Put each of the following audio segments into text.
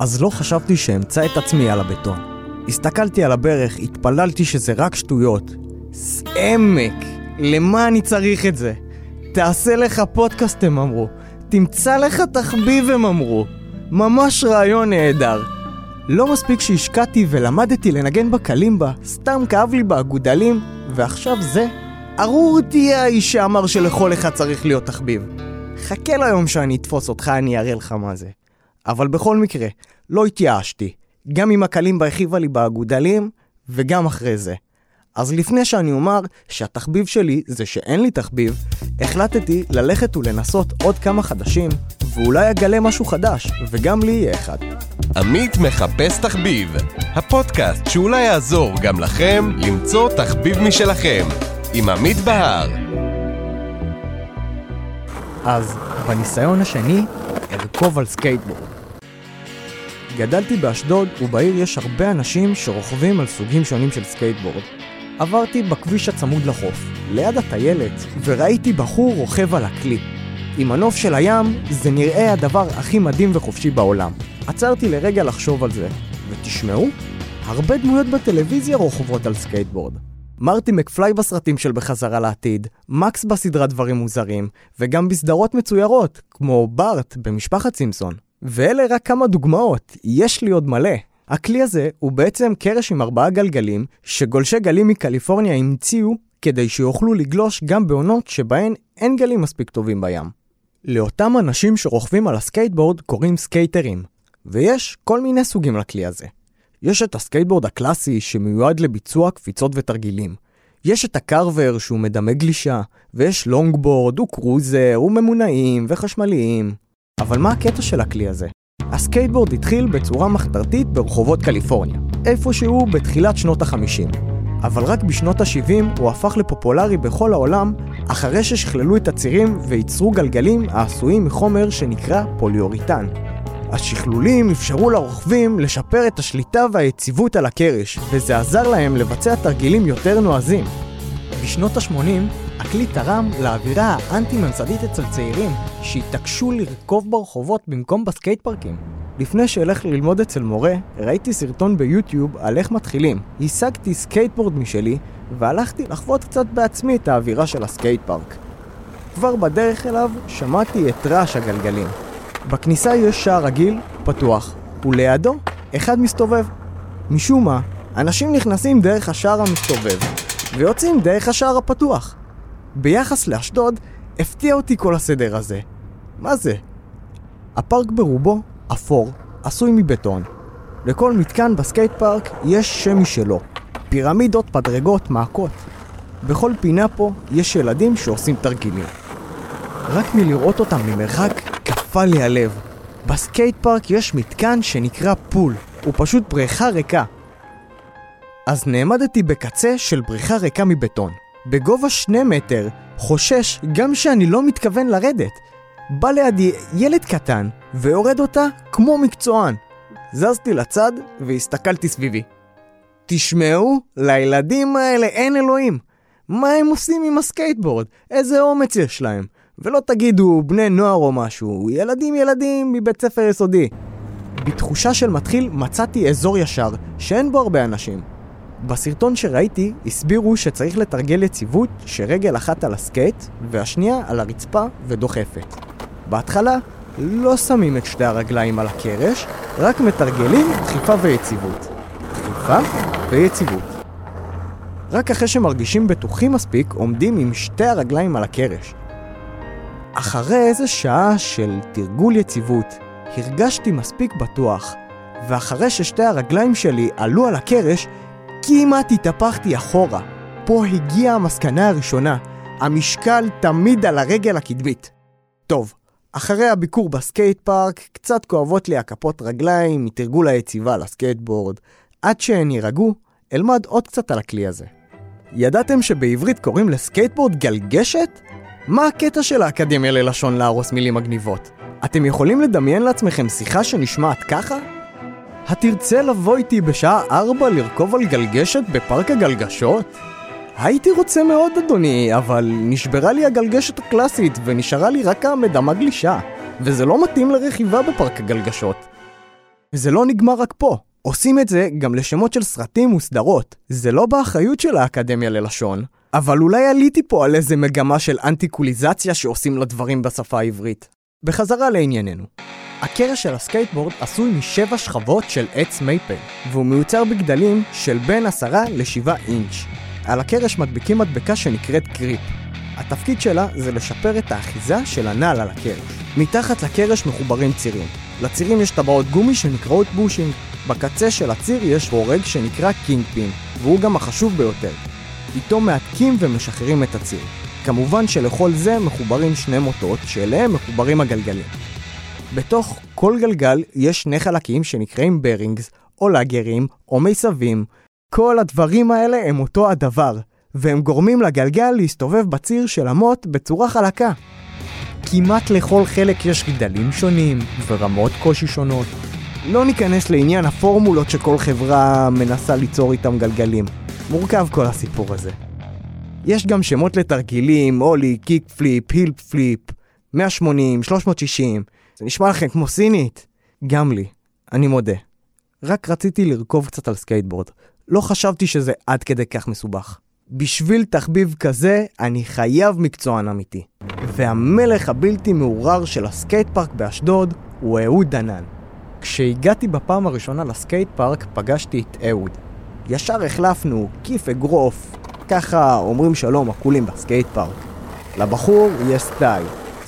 אז לא חשבתי שאמצא את עצמי על הבטון. הסתכלתי על הברך, התפללתי שזה רק שטויות. עמק, למה אני צריך את זה? תעשה לך פודקאסט, הם אמרו. תמצא לך תחביב, הם אמרו. ממש רעיון נהדר. לא מספיק שהשקעתי ולמדתי לנגן בקלימבה, סתם כאב לי באגודלים, ועכשיו זה? ארור תהיה האיש שאמר שלכל אחד צריך להיות תחביב. חכה ליום שאני אתפוס אותך, אני אראה לך מה זה. אבל בכל מקרה, לא התייאשתי. גם אם הקלימבה הכאיבה לי באגודלים, וגם אחרי זה. אז לפני שאני אומר שהתחביב שלי זה שאין לי תחביב, החלטתי ללכת ולנסות עוד כמה חדשים, ואולי אגלה משהו חדש, וגם לי יהיה אחד. עמית מחפש תחביב, הפודקאסט שאולי יעזור גם לכם למצוא תחביב משלכם, עם עמית בהר. אז בניסיון השני, ארכוב על סקייטבורד. גדלתי באשדוד, ובעיר יש הרבה אנשים שרוכבים על סוגים שונים של סקייטבורד. עברתי בכביש הצמוד לחוף, ליד הטיילת, וראיתי בחור רוכב על הכלי. עם הנוף של הים, זה נראה הדבר הכי מדהים וחופשי בעולם. עצרתי לרגע לחשוב על זה, ותשמעו, הרבה דמויות בטלוויזיה רוכבות על סקייטבורד. מרטי מקפליי בסרטים של בחזרה לעתיד, מקס בסדרת דברים מוזרים, וגם בסדרות מצוירות, כמו בארט במשפחת סימפסון. ואלה רק כמה דוגמאות, יש לי עוד מלא. הכלי הזה הוא בעצם קרש עם ארבעה גלגלים, שגולשי גלים מקליפורניה המציאו כדי שיוכלו לגלוש גם בעונות שבהן אין גלים מספיק טובים בים. לאותם אנשים שרוכבים על הסקייטבורד קוראים סקייטרים, ויש כל מיני סוגים לכלי הזה. יש את הסקייטבורד הקלאסי שמיועד לביצוע קפיצות ותרגילים. יש את ה carver שהוא מדמה גלישה, ויש longboard ו cruiser וממונעים וחשמליים. אבל מה הקטע של הכלי הזה? הסקייטבורד התחיל בצורה מחתרתית ברחובות קליפורניה, איפשהו בתחילת שנות ה-50. אבל רק בשנות ה-70 הוא הפך לפופולרי בכל העולם, אחרי ששכללו את הצירים וייצרו גלגלים העשויים מחומר שנקרא פוליאוריטן. השכלולים אפשרו לרוכבים לשפר את השליטה והיציבות על הקרש, וזה עזר להם לבצע תרגילים יותר נועזים. בשנות ה-80, הכלי תרם לאווירה האנטי-ממסדית אצל צעירים, שהתעקשו לרכוב ברחובות במקום בסקייט פארקים. לפני שאלך ללמוד אצל מורה, ראיתי סרטון ביוטיוב על איך מתחילים. השגתי סקייטבורד משלי, והלכתי לחוות קצת בעצמי את האווירה של הסקייט פארק. כבר בדרך אליו שמעתי את רעש הגלגלים. בכניסה יש שער רגיל, פתוח, ולידו אחד מסתובב. משום מה, אנשים נכנסים דרך השער המסתובב, ויוצאים דרך השער הפתוח. ביחס לאשדוד, הפתיע אותי כל הסדר הזה. מה זה? הפארק ברובו אפור, עשוי מבטון. לכל מתקן בסקייט פארק יש שם משלו. פירמידות, פדרגות, מעקות. בכל פינה פה יש ילדים שעושים תרגילים. רק מלראות אותם ממרחק קפא לי הלב. בסקייט פארק יש מתקן שנקרא pool, הוא פשוט בריכה ריקה. אז נעמדתי בקצה של בריכה ריקה מבטון, בגובה שני מטר, חושש גם שאני לא מתכוון לרדת. בא לידי ילד קטן, וירד אותה כמו מקצוען. זזתי לצד והסתכלתי סביבי. תשמעו, לילדים האלה אין אלוהים. מה הם עושים עם הסקייטבורד? איזה אומץ יש להם? ולא תגידו בני נוער או משהו, ילדים ילדים מבית ספר יסודי. בתחושה של מתחיל מצאתי אזור ישר, שאין בו הרבה אנשים. בסרטון שראיתי הסבירו שצריך לתרגל יציבות שרגל אחת על הסקייט והשנייה על הרצפה ודוחפת. בהתחלה לא שמים את שתי הרגליים על הקרש, רק מתרגלים דחיפה ויציבות. דחיפה ויציבות. רק אחרי שמרגישים בטוחים מספיק עומדים עם שתי הרגליים על הקרש. אחרי איזה שעה של תרגול יציבות, הרגשתי מספיק בטוח, ואחרי ששתי הרגליים שלי עלו על הקרש, כמעט התהפכתי אחורה. פה הגיעה המסקנה הראשונה, המשקל תמיד על הרגל הקדמית. טוב, אחרי הביקור בסקייט פארק, קצת כואבות לי הכפות רגליים מתרגול היציבה לסקייטבורד. עד שהן יירגעו, אלמד עוד קצת על הכלי הזה. ידעתם שבעברית קוראים לסקייטבורד גלגשת? מה הקטע של האקדמיה ללשון להרוס מילים מגניבות? אתם יכולים לדמיין לעצמכם שיחה שנשמעת ככה? התרצה לבוא איתי בשעה ארבע לרכוב על גלגשת בפארק הגלגשות? הייתי רוצה מאוד אדוני, אבל נשברה לי הגלגשת הקלאסית ונשארה לי רק המדמה גלישה, וזה לא מתאים לרכיבה בפארק הגלגשות. וזה לא נגמר רק פה. עושים את זה גם לשמות של סרטים וסדרות. זה לא באחריות של האקדמיה ללשון, אבל אולי עליתי פה על איזה מגמה של אנטיקוליזציה שעושים לדברים בשפה העברית. בחזרה לענייננו. הקרש של הסקייטבורד עשוי משבע שכבות של עץ מייפל, והוא מיוצר בגדלים של בין עשרה לשבעה אינץ'. על הקרש מדביקים מדבקה שנקראת grip. התפקיד שלה זה לשפר את האחיזה של הנעל על הקרש. מתחת לקרש מחוברים צירים. לצירים יש טבעות גומי שנקראות bushing. בקצה של הציר יש בורג שנקרא kingpin, והוא גם החשוב ביותר. איתו מהדקים ומשחררים את הציר. כמובן שלכל זה מחוברים שני מוטות שאליהם מחוברים הגלגלים. בתוך כל גלגל יש שני חלקים שנקראים bearings, או לאגרים, או מסבים. כל הדברים האלה הם אותו הדבר, והם גורמים לגלגל להסתובב בציר של המוט בצורה חלקה. כמעט לכל חלק יש גדלים שונים ורמות קושי שונות. לא ניכנס לעניין הפורמולות שכל חברה מנסה ליצור איתם גלגלים. מורכב כל הסיפור הזה. יש גם שמות לתרגילים, ollie, kickflip, heelflip, 180, 360. זה נשמע לכם כמו סינית? גם לי, אני מודה. רק רציתי לרכוב קצת על סקייטבורד. לא חשבתי שזה עד כדי כך מסובך. בשביל תחביב כזה, אני חייב מקצוען אמיתי. והמלך הבלתי מעורער של הסקייט פארק באשדוד הוא אהוד דנן. כשהגעתי בפעם הראשונה לסקייט פארק פגשתי את אהוד. ישר החלפנו כיף אגרוף, ככה אומרים שלום ה cool ים בסקייט פארק. לבחור יש סטייל,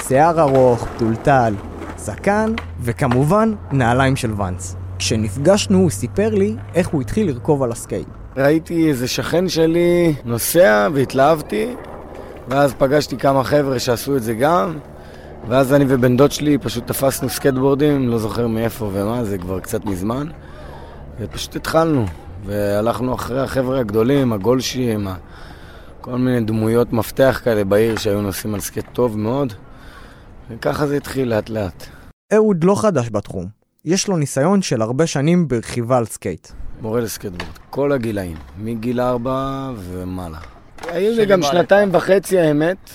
שיער ארוך, פתולתל, זקן, וכמובן נעליים של Vans. כשנפגשנו הוא סיפר לי איך הוא התחיל לרכוב על הסקייט. ראיתי איזה שכן שלי נוסע והתלהבתי, ואז פגשתי כמה חבר'ה שעשו את זה גם, ואז אני ובן דוד שלי פשוט תפסנו סקייטבורדים, לא זוכר מאיפה ומה, זה כבר קצת מזמן, ופשוט התחלנו, והלכנו אחרי החבר'ה הגדולים, הגולשים, כל מיני דמויות מפתח כאלה בעיר שהיו נוסעים על סקייט טוב מאוד, וככה זה התחיל לאט לאט. אהוד לא חדש בתחום, יש לו ניסיון של הרבה שנים ברכיבה על סקייט. מורה לסקייטבורד, כל הגילאים, מגיל ארבע ומעלה. היו לי גם שנתיים וחצי האמת.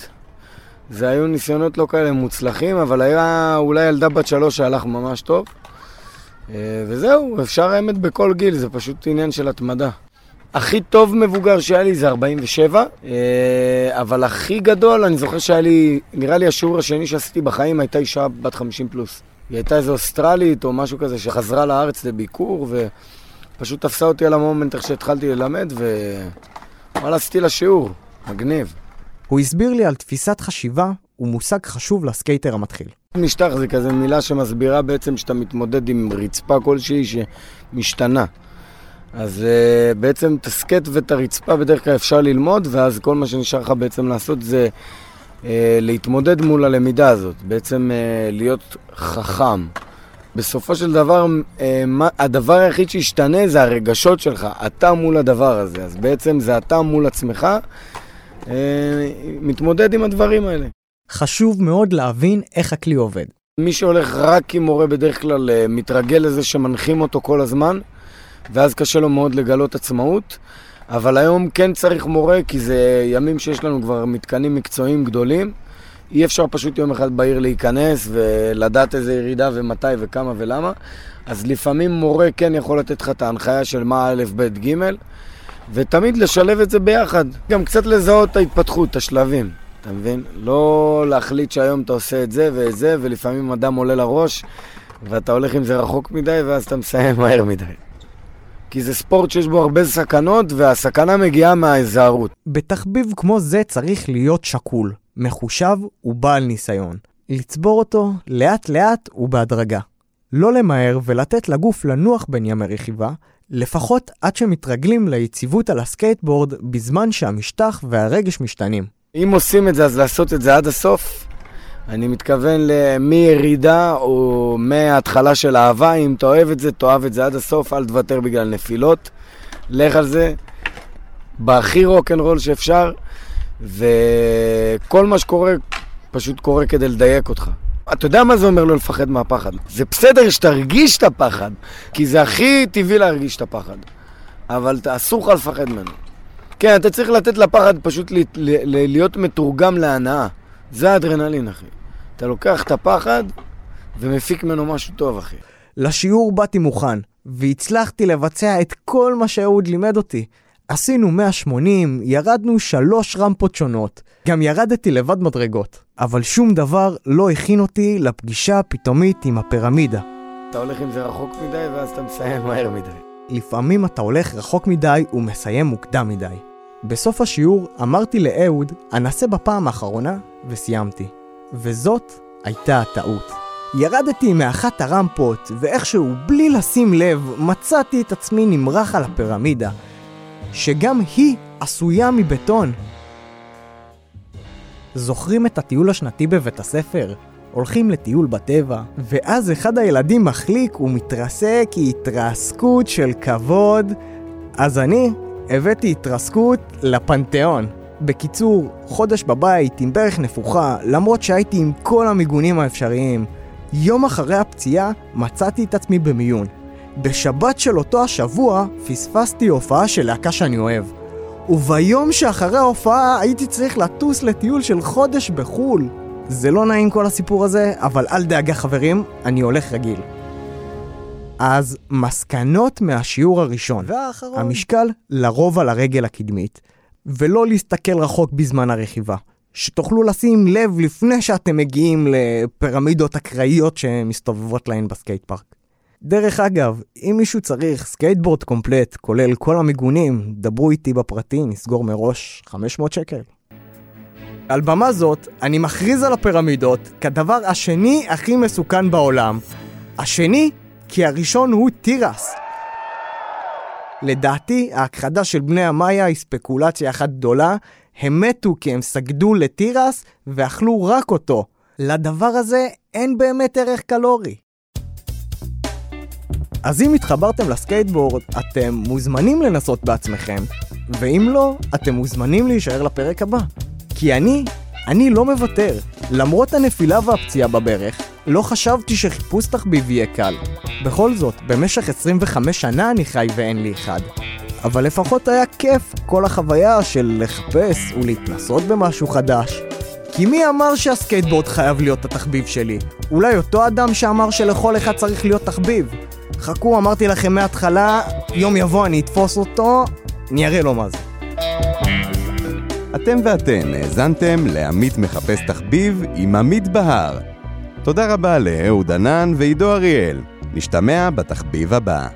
זה היו ניסיונות לא כאלה מוצלחים, אבל היה אולי ילדה בת שלוש שהלך ממש טוב. אה, וזהו, אפשר האמת בכל גיל, זה פשוט עניין של התמדה. הכי טוב מבוגר שהיה לי זה 47, אה, אבל הכי גדול, אני זוכר שהיה לי, נראה לי השיעור השני שעשיתי בחיים הייתה אישה בת 50 פלוס. היא הייתה איזו אוסטרלית או משהו כזה שחזרה לארץ לביקור, ופשוט תפסה אותי על המומנט איך שהתחלתי ללמד, וואלה, עשיתי לה שיעור, מגניב. הוא הסביר לי על תפיסת חשיבה ומושג חשוב לסקייטר המתחיל. משטח זה כזה מילה שמסבירה בעצם שאתה מתמודד עם רצפה כלשהי שמשתנה. אז uh, בעצם את הסקט ואת הרצפה בדרך כלל אפשר ללמוד, ואז כל מה שנשאר לך בעצם לעשות זה uh, להתמודד מול הלמידה הזאת, בעצם uh, להיות חכם. בסופו של דבר, uh, מה, הדבר היחיד שישתנה זה הרגשות שלך, אתה מול הדבר הזה. אז בעצם זה אתה מול עצמך, uh, מתמודד עם הדברים האלה. חשוב מאוד להבין איך הכלי עובד. מי שהולך רק עם מורה בדרך כלל uh, מתרגל לזה שמנחים אותו כל הזמן. ואז קשה לו מאוד לגלות עצמאות. אבל היום כן צריך מורה, כי זה ימים שיש לנו כבר מתקנים מקצועיים גדולים. אי אפשר פשוט יום אחד בעיר להיכנס ולדעת איזה ירידה ומתי וכמה ולמה. אז לפעמים מורה כן יכול לתת לך את ההנחיה של מה א', ב', ג', ותמיד לשלב את זה ביחד. גם קצת לזהות את ההתפתחות, את השלבים, אתה מבין? לא להחליט שהיום אתה עושה את זה ואת זה, ולפעמים אדם עולה לראש, ואתה הולך עם זה רחוק מדי, ואז אתה מסיים מהר מדי. כי זה ספורט שיש בו הרבה סכנות, והסכנה מגיעה מההיזהרות. בתחביב כמו זה צריך להיות שקול, מחושב ובעל ניסיון. לצבור אותו לאט לאט ובהדרגה. לא למהר ולתת לגוף לנוח בין ימי רכיבה, לפחות עד שמתרגלים ליציבות על הסקייטבורד בזמן שהמשטח והרגש משתנים. אם עושים את זה, אז לעשות את זה עד הסוף, אני מתכוון מירידה או מההתחלה של אהבה, אם אתה אוהב את זה, תאהב את זה עד הסוף, אל תוותר בגלל נפילות. לך על זה, בהכי רוקנרול שאפשר, וכל מה שקורה, פשוט קורה כדי לדייק אותך. אתה יודע מה זה אומר לא לפחד מהפחד? זה בסדר שתרגיש את הפחד, כי זה הכי טבעי להרגיש את הפחד, אבל אסור לך לפחד ממנו. כן, אתה צריך לתת לפחד פשוט להיות מתורגם להנאה. זה האדרנלין, אחי. אתה לוקח את הפחד ומפיק ממנו משהו טוב, אחי. לשיעור באתי מוכן, והצלחתי לבצע את כל מה שאהוד לימד אותי. עשינו 180, ירדנו שלוש רמפות שונות. גם ירדתי לבד מדרגות. אבל שום דבר לא הכין אותי לפגישה הפתאומית עם הפירמידה. אתה הולך עם זה רחוק מדי, ואז אתה מסיים מהר מדי. לפעמים אתה הולך רחוק מדי ומסיים מוקדם מדי. בסוף השיעור אמרתי לאהוד, אנסה בפעם האחרונה, וסיימתי. וזאת הייתה הטעות. ירדתי מאחת הרמפות, ואיכשהו, בלי לשים לב, מצאתי את עצמי נמרח על הפירמידה, שגם היא עשויה מבטון. זוכרים את הטיול השנתי בבית הספר? הולכים לטיול בטבע, ואז אחד הילדים מחליק ומתרסק התרסקות של כבוד. אז אני הבאתי התרסקות לפנתיאון. בקיצור, חודש בבית עם ברך נפוחה, למרות שהייתי עם כל המיגונים האפשריים. יום אחרי הפציעה מצאתי את עצמי במיון. בשבת של אותו השבוע פספסתי הופעה של להקה שאני אוהב. וביום שאחרי ההופעה הייתי צריך לטוס לטיול של חודש בחו"ל. זה לא נעים כל הסיפור הזה, אבל אל דאגה חברים, אני הולך רגיל. אז מסקנות מהשיעור הראשון. והאחרון. המשקל לרוב על הרגל הקדמית, ולא להסתכל רחוק בזמן הרכיבה. שתוכלו לשים לב לפני שאתם מגיעים לפירמידות אקראיות שמסתובבות להן בסקייט פארק. דרך אגב, אם מישהו צריך סקייטבורד קומפלט, כולל כל המיגונים, דברו איתי בפרטי, נסגור מראש 500 שקל. מעל במה זאת, אני מכריז על הפירמידות כדבר השני הכי מסוכן בעולם. השני, כי הראשון הוא תירס. לדעתי, ההכחדה של בני המאיה היא ספקולציה אחת גדולה. הם מתו כי הם סגדו לתירס ואכלו רק אותו. לדבר הזה אין באמת ערך קלורי. אז אם התחברתם לסקייטבורד, אתם מוזמנים לנסות בעצמכם, ואם לא, אתם מוזמנים להישאר לפרק הבא. כי אני, אני לא מוותר. למרות הנפילה והפציעה בברך, לא חשבתי שחיפוש תחביב יהיה קל. בכל זאת, במשך 25 שנה אני חי ואין לי אחד. אבל לפחות היה כיף כל החוויה של לחפש ולהתנסות במשהו חדש. כי מי אמר שהסקייטבורד חייב להיות התחביב שלי? אולי אותו אדם שאמר שלכל אחד צריך להיות תחביב? חכו, אמרתי לכם מההתחלה, יום יבוא אני אתפוס אותו, אני אראה לו מה זה. אתם ואתן האזנתם לעמית מחפש תחביב עם עמית בהר. תודה רבה לאהוד ענן ועידו אריאל. נשתמע בתחביב הבא.